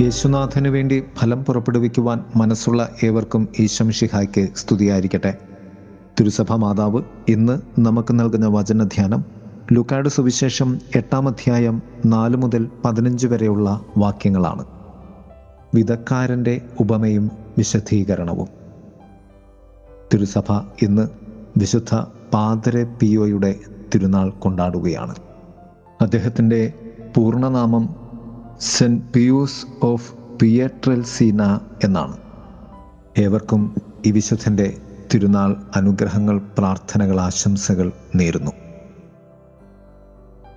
യേശുനാഥന് വേണ്ടി ഫലം പുറപ്പെടുവിക്കുവാൻ മനസ്സുള്ള ഏവർക്കും ഈശംഷിഹായ്ക്ക് സ്തുതിയായിരിക്കട്ടെ. തിരുസഭ മാതാവ് ഇന്ന് നമുക്ക് നൽകുന്ന വചനധ്യാനം ലുക്കാട് സുവിശേഷം എട്ടാം അധ്യായം നാല് മുതൽ പതിനഞ്ച് വരെയുള്ള വാക്യങ്ങളാണ്. വിധക്കാരന്റെ ഉപമയും വിശദീകരണവും. തിരുസഭ ഇന്ന് വിശുദ്ധ പാതരെ പിയോയുടെ തിരുനാൾ കൊണ്ടാടുകയാണ്. അദ്ദേഹത്തിന്റെ പൂർണനാമം സെന്റ് പിയൂസ് ഓഫ് പിയട്രൽസീന എന്നാണ്. ഏവർക്കും ഈ വിശുദ്ധന്റെ തിരുനാൾ അനുഗ്രഹങ്ങൾ പ്രാർത്ഥനകൾ ആശംസകൾ നേരുന്നു.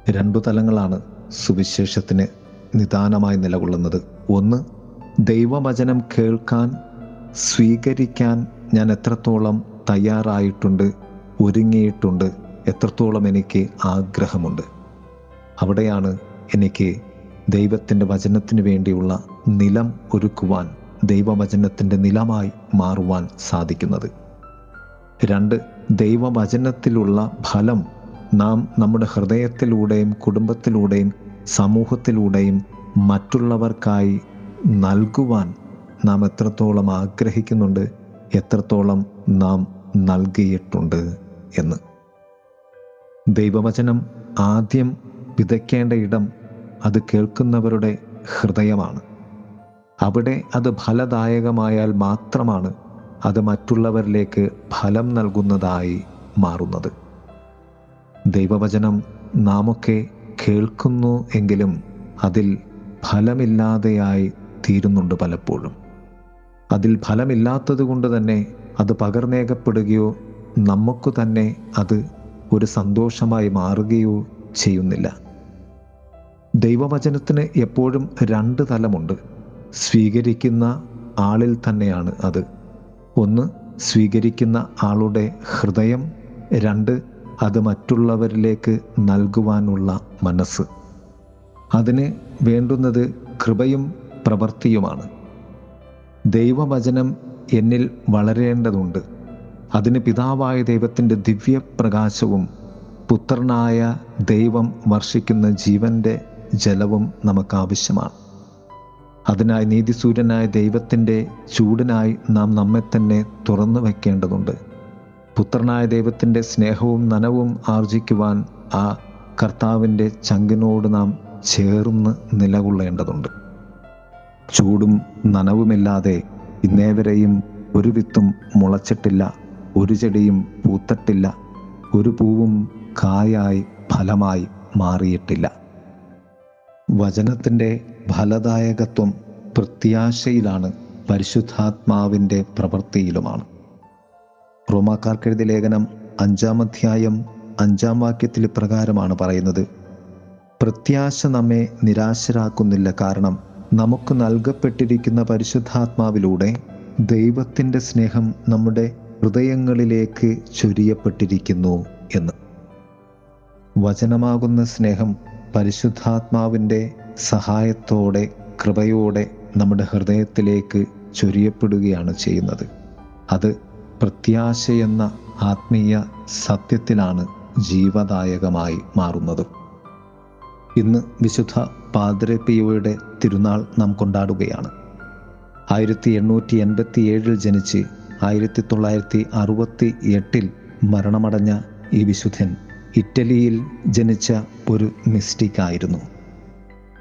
രണ്ടു തലങ്ങളാണ് സുവിശേഷത്തിന് നിദാനമായി നിലകൊള്ളുന്നത്. ഒന്ന് ദൈവവചനം കേൾക്കാൻ സ്വീകരിക്കാൻ ഞാൻ എത്രത്തോളം തയ്യാറായിട്ടുണ്ട് ഒരുങ്ങിയിട്ടുണ്ട് എത്രത്തോളം എനിക്ക് ആഗ്രഹമുണ്ട്. അവിടെയാണ് എനിക്ക് ദൈവത്തിന്റെ വചനത്തിന് വേണ്ടിയുള്ള നിലം ഒരുക്കുവാൻ ദൈവവചനത്തിന്റെ നിലമായി മാറുവാൻ സാധിക്കുന്നത്. രണ്ട് ദൈവവചനത്തിലുള്ള ഫലം നാം നമ്മുടെ ഹൃദയത്തിലൂടെയും കുടുംബത്തിലൂടെയും സമൂഹത്തിലൂടെയും മറ്റുള്ളവർക്കായി നൽകുവാൻ നാം എത്രത്തോളം ആഗ്രഹിക്കുന്നുണ്ട് എത്രത്തോളം നാം നൽകിയിട്ടുണ്ട് എന്ന്. ദൈവവചനം ആദ്യം വിതയ്ക്കേണ്ട ഇടം അത് കേൾക്കുന്നവരുടെ ഹൃദയമാണ്. അവിടെ അത് ഫലദായകമായാൽ മാത്രമാണ് അത് മറ്റുള്ളവരിലേക്ക് ഫലം നൽകുന്നതായി മാറുന്നത്. ദൈവവചനം നാമൊക്കെ കേൾക്കുന്നു എങ്കിലും അതിൽ ഫലമില്ലാതെയായി തീരുന്നുണ്ട് പലപ്പോഴും. അതിൽ ഫലമില്ലാത്തത് കൊണ്ട് തന്നെ അത് പകർന്നേകപ്പെടുകയോ നമുക്ക് തന്നെ അത് ഒരു സന്തോഷമായി മാറുകയോ ചെയ്യുന്നില്ല. ദൈവവചനത്തിന് എപ്പോഴും രണ്ട് തലമുണ്ട്. സ്വീകരിക്കുന്ന ആളിൽ തന്നെയാണ് അത്. ഒന്ന് സ്വീകരിക്കുന്ന ആളുടെ ഹൃദയം. രണ്ട് അത് മറ്റുള്ളവരിലേക്ക് നൽകുവാനുള്ള മനസ്സ്. അതിന് വേണ്ടുന്നത് കൃപയും പ്രവൃത്തിയുമാണ്. ദൈവവചനം എന്നിൽ വളരേണ്ടതുണ്ട്. അതിന് പിതാവായ ദൈവത്തിന്റെ ദിവ്യപ്രകാശവും പുത്രനായ ദൈവം വർഷിക്കുന്ന ജീവന്റെ ജലവും നമുക്കാവശ്യമാണ്. അതിനായി നീതിസൂര്യനായ ദൈവത്തിന്റെ ചൂടിനായി നാം നമ്മെ തന്നെ തുറന്നു വയ്ക്കേണ്ടതുണ്ട്. പുത്രനായ ദൈവത്തിന്റെ സ്നേഹവും നനവും ആർജിക്കുവാൻ ആ കർത്താവിന്റെ ചങ്കിനോട് നാം ചേർന്ന് നിലകൊള്ളേണ്ടതുണ്ട്. ചൂടും നനവുമില്ലാതെ ഇന്നേവരെയും ഒരു വിത്തും മുളച്ചിട്ടില്ല ഒരു ചെടിയും പൂത്തട്ടില്ല ഒരു പൂവും കായായി ഫലമായി മാറിയിട്ടില്ല. വചനത്തിന്റെ ഫലദായകത്വം പ്രത്യാശയിലാണ് പരിശുദ്ധാത്മാവിന്റെ പ്രവൃത്തിയിലുമാണ്. റോമാക്കാർക്കെഴുതിയ ലേഖനം അഞ്ചാം അധ്യായം അഞ്ചാം വാക്യത്തിൽ പ്രകാരമാണ് പറയുന്നത്. പ്രത്യാശ നമ്മെ നിരാശരാക്കുന്നില്ല കാരണം നമുക്ക് നൽകപ്പെട്ടിരിക്കുന്ന പരിശുദ്ധാത്മാവിലൂടെ ദൈവത്തിന്റെ സ്നേഹം നമ്മുടെ ഹൃദയങ്ങളിലേക്ക് ചൊരിയപ്പെട്ടിരിക്കുന്നു എന്ന്. വചനമാകുന്ന സ്നേഹം പരിശുദ്ധാത്മാവിന്റെ സഹായത്തോടെ കൃപയോടെ നമ്മുടെ ഹൃദയത്തിലേക്ക് ചൊരിയപ്പെടുകയാണ് ചെയ്യുന്നത്. അത് പ്രത്യാശയെന്ന ആത്മീയ സത്യത്തിലാണ് ജീവദായകമായി മാറുന്നത്. ഇന്ന് വിശുദ്ധ പാദ്രപ്പിയോയുടെ തിരുനാൾ നാം കൊണ്ടാടുകയാണ്. ആയിരത്തി എണ്ണൂറ്റി എൺപത്തി ഏഴിൽ ജനിച്ച് ആയിരത്തി തൊള്ളായിരത്തി അറുപത്തി എട്ടിൽ മരണമടഞ്ഞ ഈ വിശുദ്ധൻ ഇറ്റലിയിൽ ജനിച്ച ഒരു മിസ്റ്റിക്കായിരുന്നു.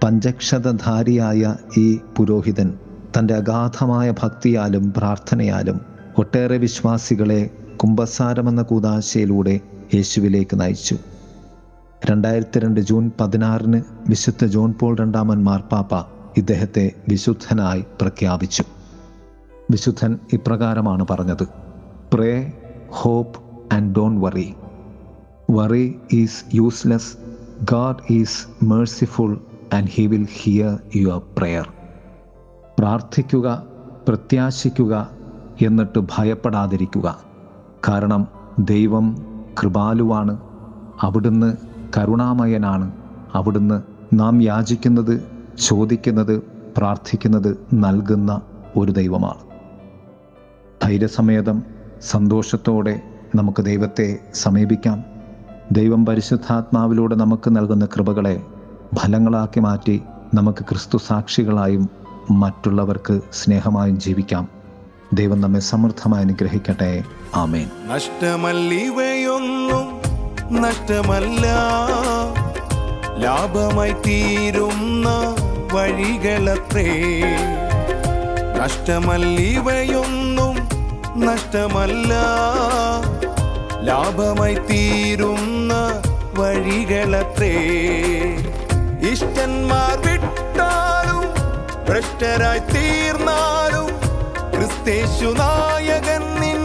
പഞ്ചക്ഷതധാരിയായ ഈ പുരോഹിതൻ തന്റെ അഗാധമായ ഭക്തിയാലും പ്രാർത്ഥനയാലും ഒട്ടേറെ വിശ്വാസികളെ കുംഭസാരമെന്ന കൂതാശയിലൂടെ യേശുവിലേക്ക് നയിച്ചു. രണ്ടായിരത്തി രണ്ട് ജൂൺ പതിനാറിന് വിശുദ്ധ ജോൺ പോൾ രണ്ടാമൻ മാർപ്പാപ്പ ഇദ്ദേഹത്തെ വിശുദ്ധനായി പ്രഖ്യാപിച്ചു. വിശുദ്ധൻ ഇപ്രകാരമാണ് പറഞ്ഞത്. Pray hope and don't worry worry is useless God is merciful and he will hear your prayer പ്രാർത്ഥിക്കുക പ്രത്യാശിക്കുക എന്നിട്ട് ഭയപ്പെടാതിരിക്കുക. കാരണം ദൈവം കൃപാലുവാണ് അവിടുന്ന് കരുണാമയനാണ്. അവിടുന്ന് നാം യാചിക്കുന്നത് ചോദിക്കുന്നത് പ്രാർത്ഥിക്കുന്നത് നൽകുന്ന ഒരു ദൈവമാണ്. ധൈര്യസമേതം സന്തോഷത്തോടെ നമുക്ക് ദൈവത്തെ സമീപിക്കാം. ദൈവം പരിശുദ്ധാത്മാവിലൂടെ നമുക്ക് നൽകുന്ന കൃപകളെ ഫലങ്ങളാക്കി മാറ്റി നമുക്ക് ക്രിസ്തു സാക്ഷികളായും മറ്റുള്ളവർക്ക് സ്നേഹമായും ജീവിക്കാം. ദൈവം നമ്മെ സമൃദ്ധമായി അനുഗ്രഹിക്കട്ടെ. ആമേൻ. നഷ്ടമല്ലിവയൊന്നും നഷ്ടമല്ല. ലാഭമായി തീരുന്ന വഴികളത്രേ. നഷ്ടമല്ലിവയൊന്നും നഷ്ടമല്ല. ലാഭമായി തീരുന്ന വഴികളത്രേ. ഇഷ്ടന്മാർ വിട്ടാലും ഭ്രഷ്ടരായി തീർന്നാലും ക്രിസ്തേശു നായകൻ നിൻ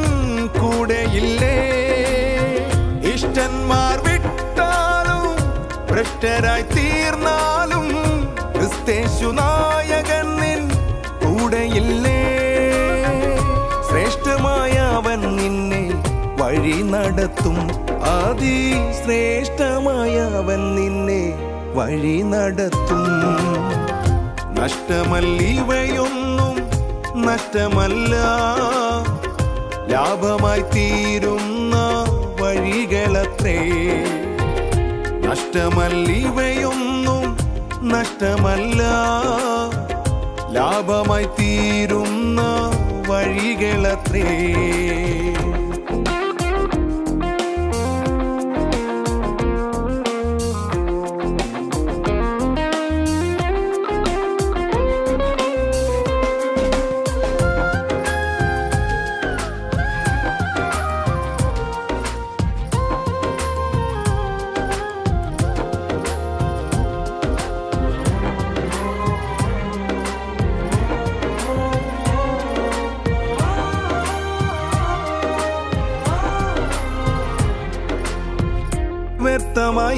കൂടെയില്ലേ. ഇഷ്ടന്മാർ വിട്ടാലും ഭ്രഷ്ടരായി തീർന്നാലും ക്രിസ്തേശു നായകൻ വഴി നടത്തും. അതി ശ്രേഷ്ഠമായ അവൻ നിന്നെ വഴി നടത്തും. നഷ്ടമല്ലിവയൊന്നും നഷ്ടമല്ല. ലാഭമായി തീരുന്ന വഴികളത്രേ. നഷ്ടമല്ലിവയൊന്നും നഷ്ടമല്ല. ലാഭമായി തീരുന്ന വഴികളത്രേ.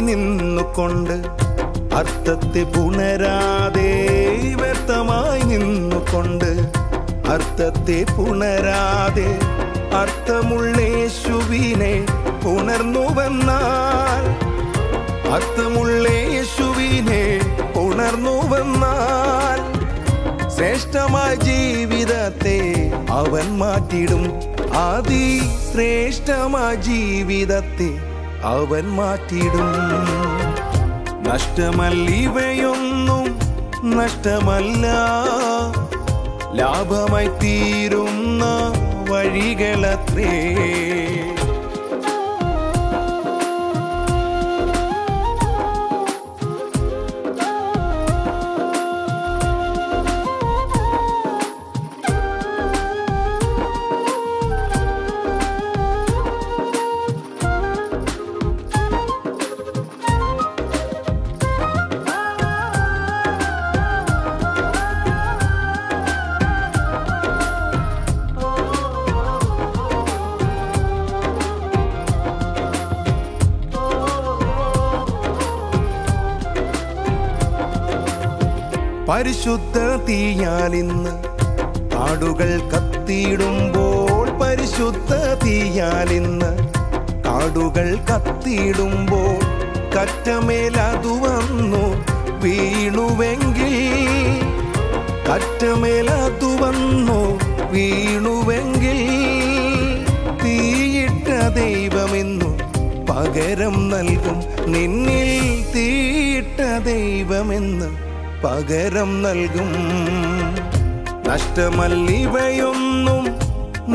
നിന്നുകൊണ്ട് അർത്ഥത്തെ പുണരാതെ വ്യർത്ഥമായി നിന്നുകൊണ്ട് അർത്ഥത്തെ പുണരാതെ അർത്ഥമുള്ളേശുവിനെ ഉണർന്നുവന്നാൽ അർത്ഥമുള്ളേശുവിനെ ഉണർന്നുവന്നാൽ ശ്രേഷ്ഠമായ ജീവിതത്തെ അവൻ മാറ്റിടും. ആദി ശ്രേഷ്ഠമായ ജീവിതത്തെ അവൻ മാറ്റിടും നഷ്ടമല്ലിവയൊന്നും നഷ്ടമല്ല. ലാഭമായി തീരുന്ന വഴികളത്രേ. പരിശുദ്ധ തീയാലിന്ന് കാടുകൾ കത്തിയിടുമ്പോൾ പരിശുദ്ധ തീയാലിന്ന് കാടുകൾ കത്തിയിടുമ്പോൾ കറ്റമേലതു വന്നു വീണുവെങ്കിൽ കറ്റമേലതു വന്നു വീണുവെങ്കിൽ തീയിട്ട ദൈവമെന്നു പകരം നൽകും നിന്നിൽ തീയിട്ട ദൈവമെന്ന് പകരം നൽകും. നഷ്ടമല്ലിവയൊന്നും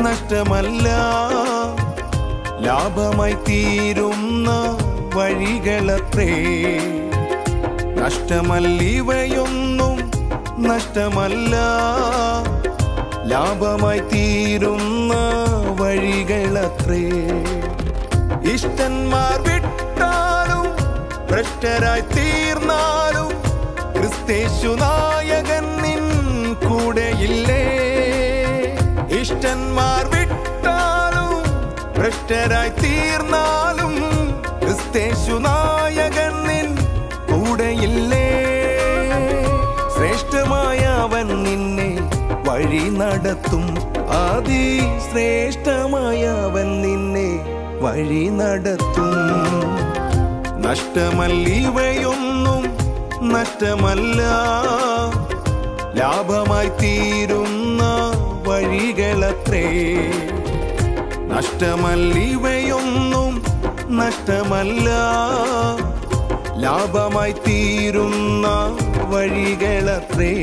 നഷ്ടമല്ല. ലാഭമായി തീരുന്ന വഴികളത്രേ. നഷ്ടമല്ലിവയൊന്നും നഷ്ടമല്ല. ലാഭമായി തീരുന്ന വഴികളത്രേ. ഇഷ്ടന്മാർ വിട്ടാലും ഭ്രഷ്ടരായി തീർന്നാലും ക്രിസ്തേശു നായകൻ നിൻ കൂടെയില്ലേ? ഇഷ്ടന്മാർ വിട്ടാലും ഭ്രഷ്ടരായി തീർന്നാലും ക്രിസ്തേശു നായകൻ നിൻ കൂടെയില്ലേ? ശ്രേഷ്ഠമായ അവൻ നിന്നെ വഴി നടത്തും. ആദി ശ്രേഷ്ഠമായ അവൻ നിന്നെ വഴി നടത്തും. നഷ്ടമല്ലിവയൊന്നും നഷ്ടമല്ല. ലാഭമായി തീരുന്ന വഴികളത്രേ. നഷ്ടമല്ലിവയൊന്നും നഷ്ടമല്ല. ലാഭമായി തീരുന്ന വഴികളത്രേ.